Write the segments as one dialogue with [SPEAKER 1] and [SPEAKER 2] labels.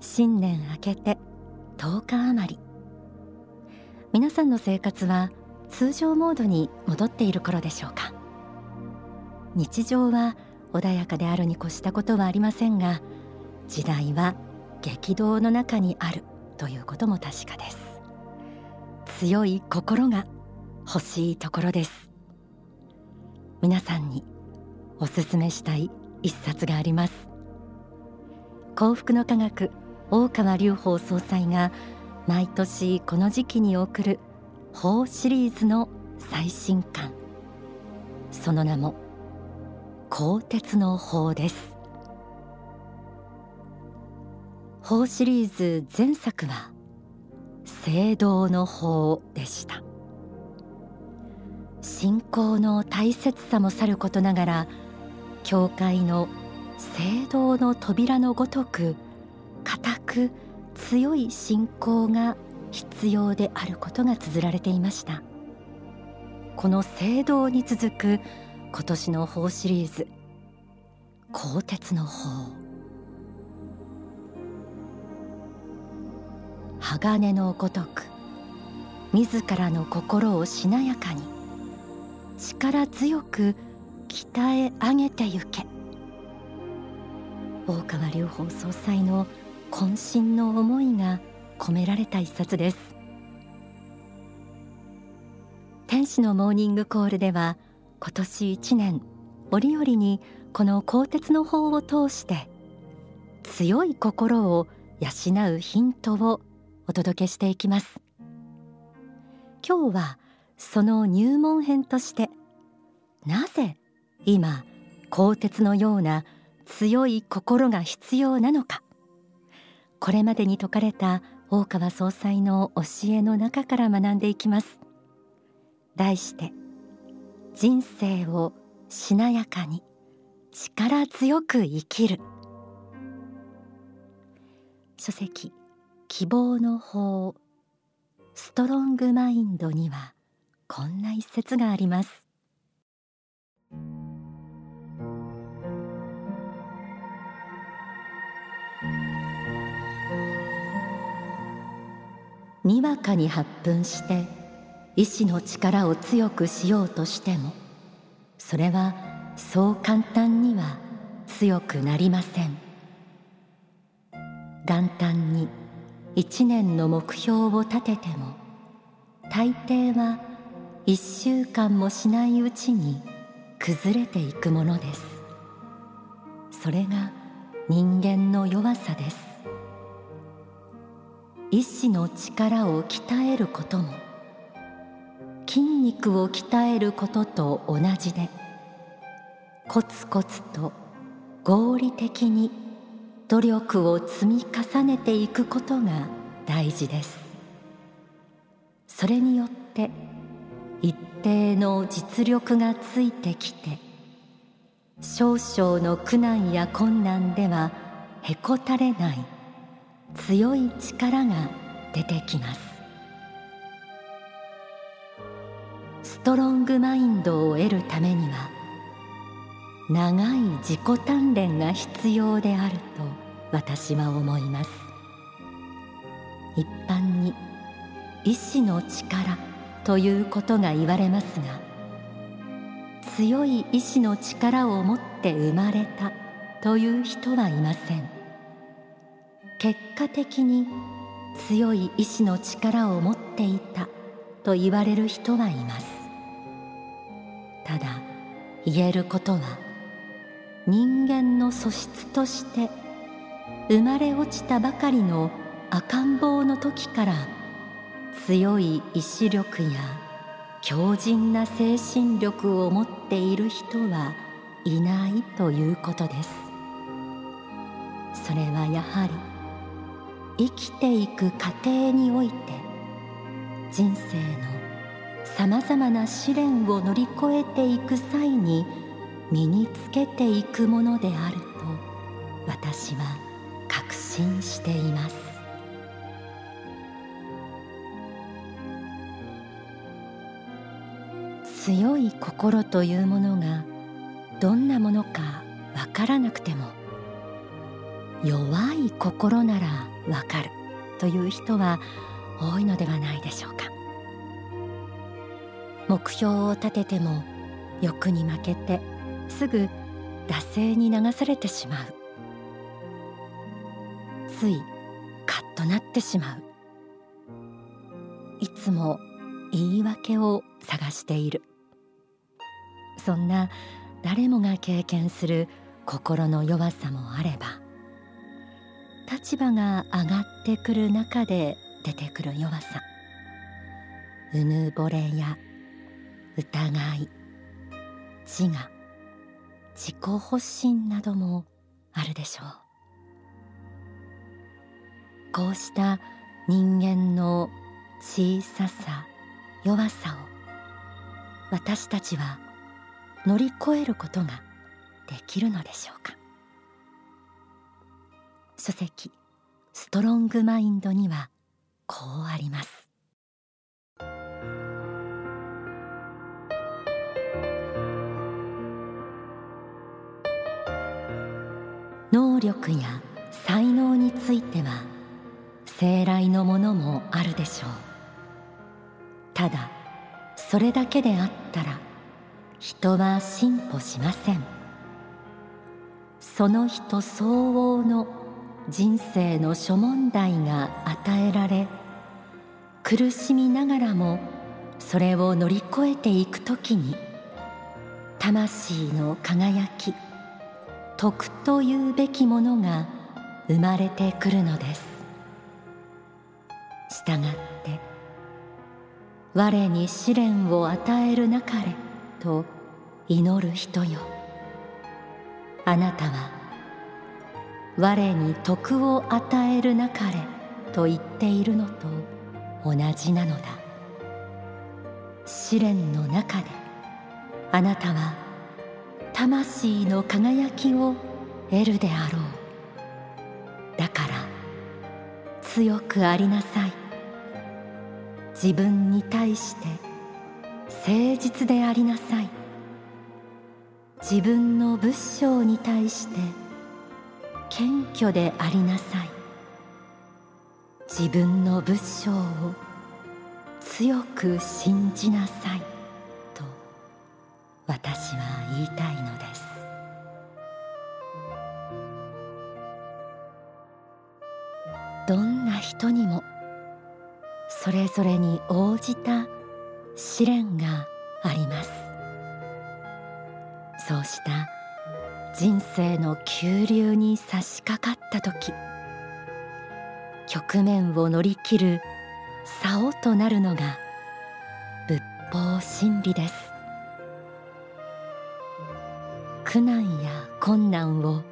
[SPEAKER 1] 新年明けて10日余り。皆さんの生活は通常モードに戻っている頃でしょうか？日常は穏やかであるに越したことはありませんが時代は激動の中にあるということも確かです。強い心が欲しいところです。皆さんにおすすめしたい一冊があります。幸福の科学大川隆法総裁が毎年この時期に送る法シリーズの最新刊。その名も鋼鉄の法です。法シリーズ前作は聖堂の法でした。信仰の大切さもさることながら教会の聖堂の扉のごとく固く強い信仰が必要であることが綴られていました。この聖堂に続く今年の法シリーズ鋼鉄の法。鋼のごとく自らの心をしなやかに力強く鍛え上げてゆけ。大川隆法総裁の渾身の思いが込められた一冊です。天使のモーニングコールでは今年一年折々にこの鋼鉄の法を通して強い心を養うヒントをお届けしていきます。今日はその入門編としてなぜ今鋼鉄のような強い心が必要なのか。これまでに説かれた大川総裁の教えの中から学んでいきます。題して人生をしなやかに力強く生きる。書籍希望の法。ストロングマインドにはこんな一節があります。にわかに発奮して意志の力を強くしようとしてもそれはそう簡単には強くなりません。元旦に一年の目標を立てても大抵は一週間もしないうちに崩れていくものです。それが人間の弱さです。意志の力を鍛えることも筋肉を鍛えることと同じでコツコツと合理的に努力を積み重ねていくことが大事です。それによって一定の実力がついてきて少々の苦難や困難ではへこたれない強い力が出てきます。ストロングマインドを得るためには長い自己鍛錬が必要であると私は思います。一般に意志の力ということが言われますが強い意志の力を持って生まれたという人はいません。結果的に強い意志の力を持っていたと言われる人はいます。ただ言えることは人間の素質として生まれ落ちたばかりの赤ん坊の時から強い意志力や強靭な精神力を持っている人はいないということです。それはやはり生きていく過程において人生のさまざまな試練を乗り越えていく際に身につけていくものであると私は確信しています。強い心というものがどんなものかわからなくても弱い心ならわかるという人は多いのではないでしょうか。目標を立てても欲に負けてすぐ惰性に流されてしまう。ついカッとなってしまう。いつも言い訳を探している。そんな誰もが経験する心の弱さもあれば立場が上がってくる中で出てくる弱さ。うぬぼれや疑い自我自己発信などもあるでしょう。こうした人間の小ささ弱さを私たちは乗り越えることができるのでしょうか。書籍ストロングマインドにはこうあります。能力や才能については生来のものもあるでしょう。ただそれだけであったら人は進歩しません。その人相応の人生の諸問題が与えられ苦しみながらもそれを乗り越えていくときに魂の輝き徳というべきものが生まれてくるのです。したがって我に試練を与えるなかれと祈る人よ。あなたは我に徳を与えるなかれと言っているのと同じなのだ。試練の中であなたは魂の輝きを得るであろう。だから強くありなさい。自分に対して誠実でありなさい。自分の仏性に対して謙虚でありなさい。自分の仏性を強く信じなさい。と私は言いたいのです。どんな人にもそれぞれに応じた試練があります。そうした人生の急流に差し掛かった時局面を乗り切る竿となるのが仏法真理です。苦難や困難を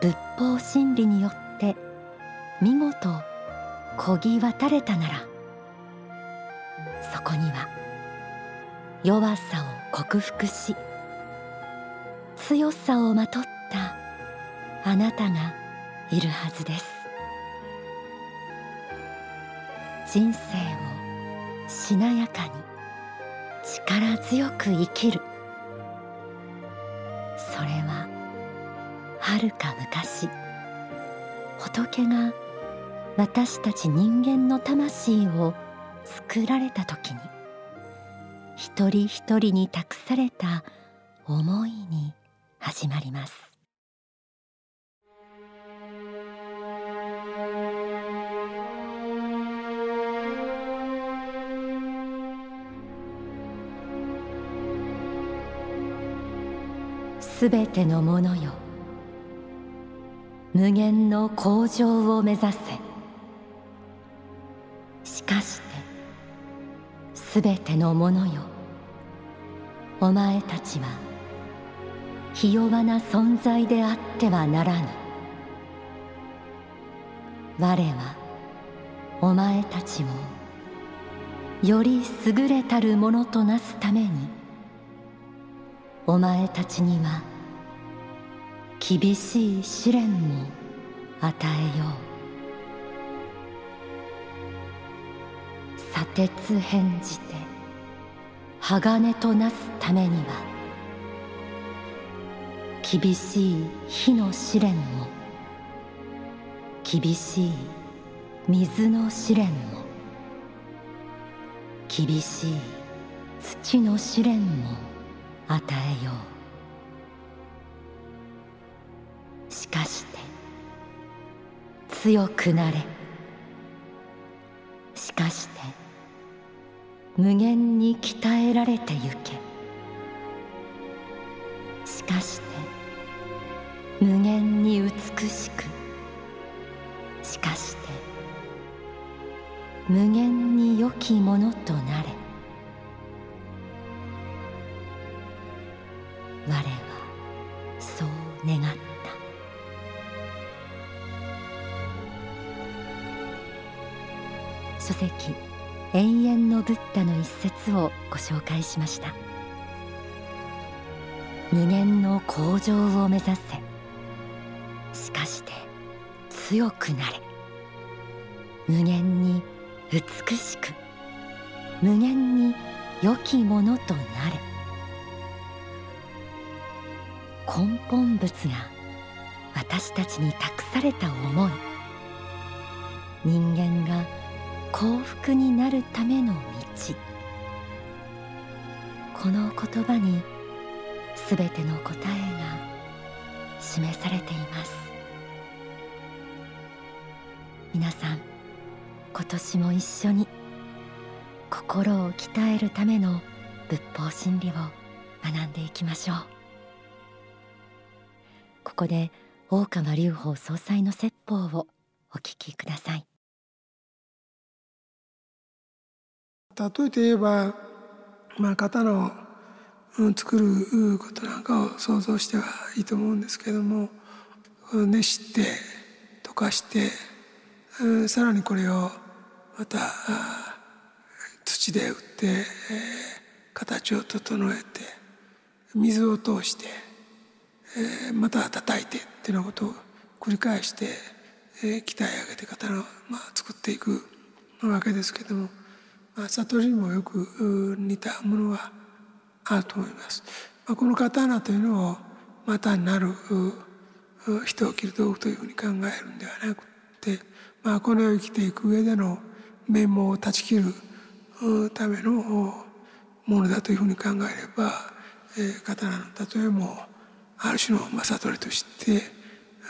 [SPEAKER 1] 仏法真理によって見事こぎ渡れたならそこには弱さを克服し強さをまとったあなたがいるはずです。人生をしなやかに力強く生きる。それははるか昔仏が私たち人間の魂を作られた時に一人一人に託された思いに始まります。すべてのものよ。無限の向上を目指せ。しかしてすべてのものよ。お前たちはひ弱な存在であってはならぬ。我はお前たちをより優れたるものとなすためにお前たちには厳しい試練も与えよう。砂鉄返じて鋼となすためには厳しい火の試練も厳しい水の試練も厳しい土の試練も与えよう。しかして強くなれ。しかして無限に鍛えられてゆけ。無限に美しく。しかして無限に良きものとなれ。我はそう願った。書籍永遠のブッダの一節をご紹介しました。無限の向上を目指せ。強くなれ。無限に美しく無限に良きものとなれ。根本物が私たちに託された思い。人間が幸福になるための道。この言葉にすべての答えが示されています。皆さん今年も一緒に心を鍛えるための仏法真理を学んでいきましょう。ここで大川隆法総裁の説法をお聞きください。
[SPEAKER 2] 例えて言えば、まあ、刀を作ることなんかを想像してはいいと思うんですけども熱して溶かしてさらにこれをまた土で打って形を整えて水を通してまた叩いてっていうようなことを繰り返して鍛え上げて刀をまあ作っていくわけですけども。まあ、悟りにもよく似たものはあると思います。この刀というのをまたなる人を切る道具というふうに考えるんではなくてて、まあ、この世を生きていく上での面目を断ち切るためのものだというふうに考えれば、えー、刀の例えもある種の、悟りとして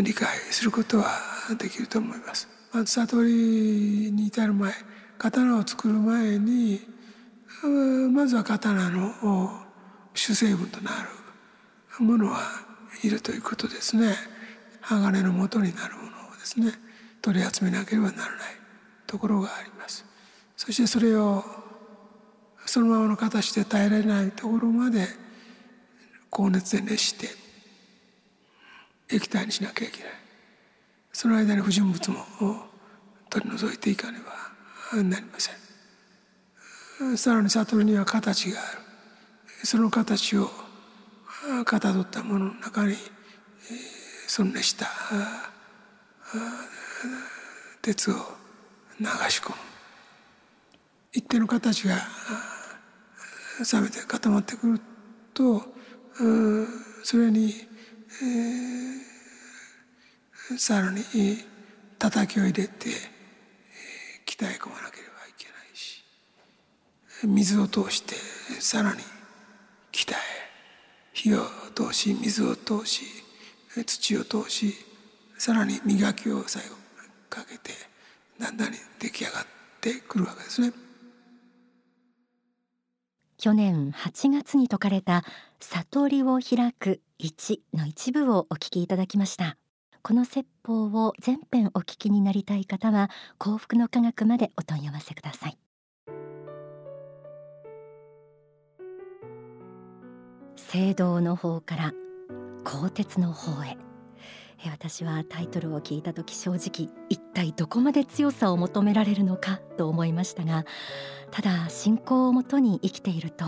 [SPEAKER 2] 理解することはできると思います。まあ、悟りに至る前刀を作る前にまずは刀の主成分となるものはいるということですね鋼の元になるものですね取り集めなければならないところがあります。そしてそれをそのままの形で耐えられないところまで高熱で熱して液体にしなきゃいけない。その間に不純物も取り除いていかねばなりません。さらに悟りには形がある。その形をかたどったものの中にその熱した。鉄を流し込む。一定の形が冷めて固まってくるとそれに、さらに叩きを入れて鍛え込まなければいけないし水を通してさらに鍛え火を通し水を通し土を通しさらに磨きを最後かけてだんだんに出来上がってくるわけですね。
[SPEAKER 1] 去年8月に説かれた悟りを開く1の一部をお聞きいただきました。この説法を全編お聞きになりたい方は幸福の科学までお問い合わせください。聖堂の方から鋼鉄の方へ。私はタイトルを聞いた時正直一体どこまで強さを求められるのかと思いましたがただ信仰をもとに生きていると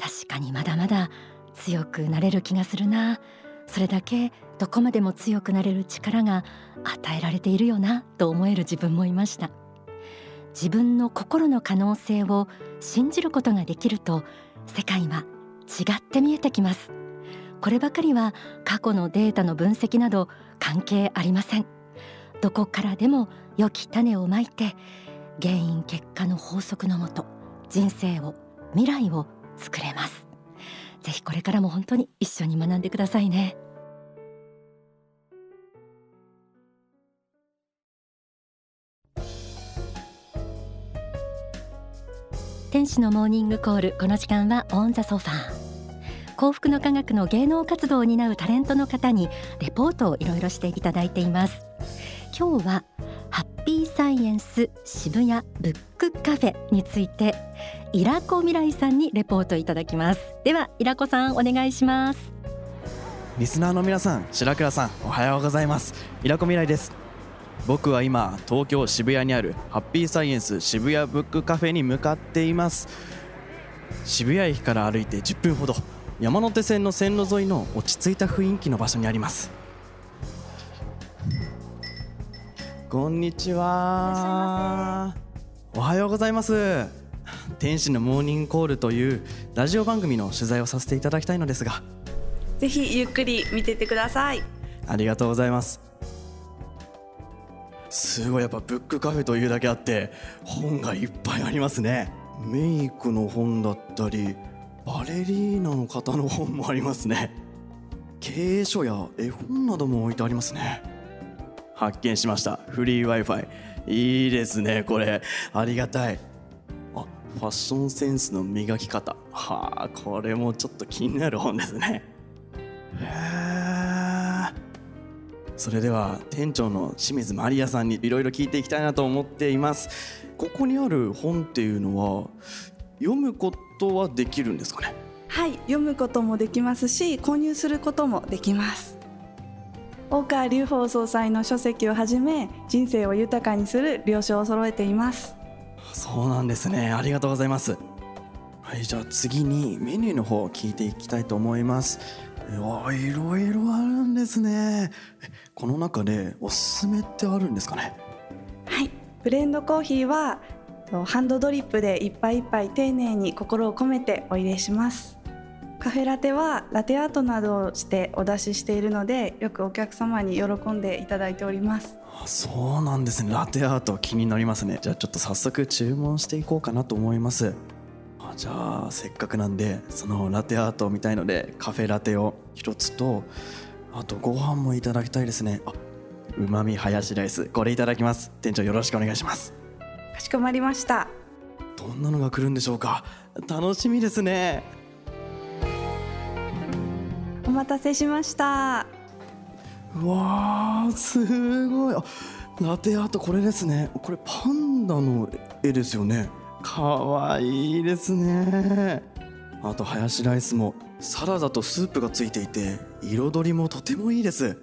[SPEAKER 1] 確かにまだまだ強くなれる気がするな。それだけどこまでも強くなれる力が与えられているよなと思える自分もいました。自分の心の可能性を信じることができると世界は違って見えてきます。こればかりは過去のデータの分析など関係ありません。どこからでも良き種をまいて原因結果の法則のもと人生を未来を作れます。ぜひこれからも本当に一緒に学んでくださいね。天使のモーニングコールこの時間はオンザソファー。幸福の科学の芸能活動を担うタレントの方にレポートをいろいろしていただいています。今日はハッピーサイエンス渋谷ブックカフェについてイラコ未来さんにレポートいただきます。ではイラコさんお願いします。
[SPEAKER 3] リスナーの皆さん白倉さんおはようございます。イラコ未来です。僕は今東京渋谷にあるハッピーサイエンス渋谷ブックカフェに向かっています。渋谷駅から歩いて10分ほど。山手線の線路沿いの落ち着いた雰囲気の場所にあります。こんにちは。おはようございます。天使のモーニングコールというラジオ番組の取材をさせていただきたいのですが。
[SPEAKER 4] ぜひゆっくり見ててください。
[SPEAKER 3] ありがとうございます。すごいやっぱブックカフェというだけあって本がいっぱいありますね。メイクの本だったりバレリーナの方の本もありますね。経営書や絵本なども置いてありますね。発見しました。フリー Wi-Fi いいですねこれ。ありがたい。あファッションセンスの磨き方。はあこれもちょっと気になる本ですね。へえそれでは店長の清水マリアさんにいろいろ聞いていきたいなと思っています。ここにある本っていうのは読むことはできるんですかね？
[SPEAKER 4] はい読むこともできますし購入することもできます。大川隆法総裁の書籍をはじめ人生を豊かにする了承を揃えています。
[SPEAKER 3] そうなんですね。ありがとうございます。はいじゃあ次にメニューの方を聞いていきたいと思います。わいろいろあるんですね。この中でおすすめってあるんですかね？
[SPEAKER 4] はいブレンドコーヒーはハンドドリップで一杯一杯丁寧に心を込めてお入れします。カフェラテはラテアートなどをしてお出ししているのでよくお客様に喜んでいただいております。
[SPEAKER 3] そうなんですね。ラテアート気になりますね。じゃあちょっと早速注文していこうかなと思います。じゃあせっかくなんでそのラテアートみたいのでカフェラテを一つとあとご飯もいただきたいですね。あうまみハヤシライス。これいただきます。店長よろしくお願いします。
[SPEAKER 4] かしこまりました。
[SPEAKER 3] どんなのが来るんでしょうか？楽しみですね。
[SPEAKER 4] お待たせしました。
[SPEAKER 3] うわーすごい。あラテアートこれですね。これパンダの絵ですよね。かわいいですね。あとハヤシライスもサラダとスープがついていて彩りもとてもいいです。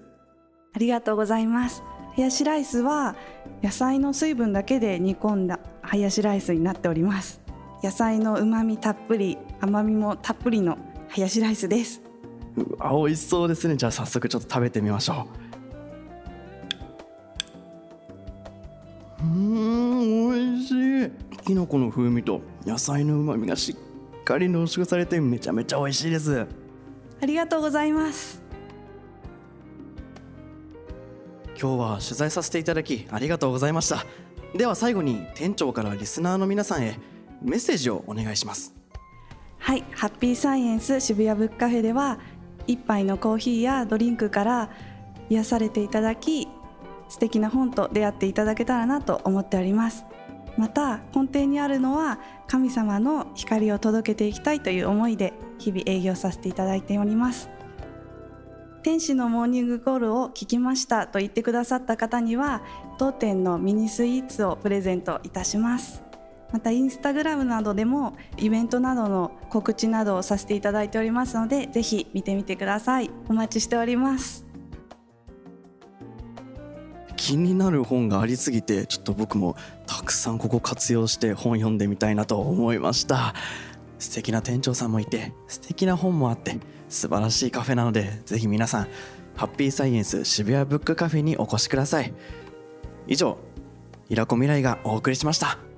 [SPEAKER 4] ありがとうございますハヤシライスは野菜の水分だけで煮込んだハヤシライスになっております。野菜の旨味たっぷり甘みもたっぷりのハヤシライスです。
[SPEAKER 3] うわ美味しそうですね。じゃあ早速ちょっと食べてみましょう。うん美味しい。きのこの風味と野菜の旨味がしっかり濃縮されてめちゃめちゃ美味しいです。
[SPEAKER 4] ありがとうございます
[SPEAKER 3] 今日は取材させていただきありがとうございました。では最後に店長からリスナーの皆さんへメッセージをお願いします。
[SPEAKER 4] はいハッピーサイエンス渋谷ブックカフェでは一杯のコーヒーやドリンクから癒されていただき素敵な本と出会っていただけたらなと思っております。また根底にあるのは神様の光を届けていきたいという思いで日々営業させていただいております。天使のモーニングコールを聞きましたと言ってくださった方には当店のミニスイーツをプレゼントいたします。またインスタグラムなどでもイベントなどの告知などをさせていただいておりますのでぜひ見てみてください。お待ちしております。
[SPEAKER 3] 気になる本がありすぎてちょっと僕もたくさんここ活用して本読んでみたいなと思いました。素敵な店長さんもいて素敵な本もあって素晴らしいカフェなのでぜひ皆さんハッピーサイエンス渋谷ブックカフェにお越しください。以上イラコ未来がお送りしました。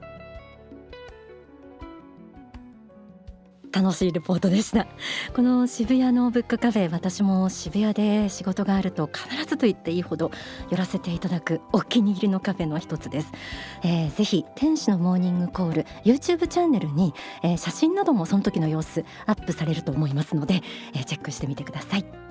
[SPEAKER 1] 楽しいレポートでした。この渋谷のブックカフェ私も渋谷で仕事があると必ずと言っていいほど寄らせていただくお気に入りのカフェの一つです、えー、ぜひ天使のモーニングコール YouTube チャンネルに、えー、写真などもその時の様子アップされると思いますので、えー、チェックしてみてください。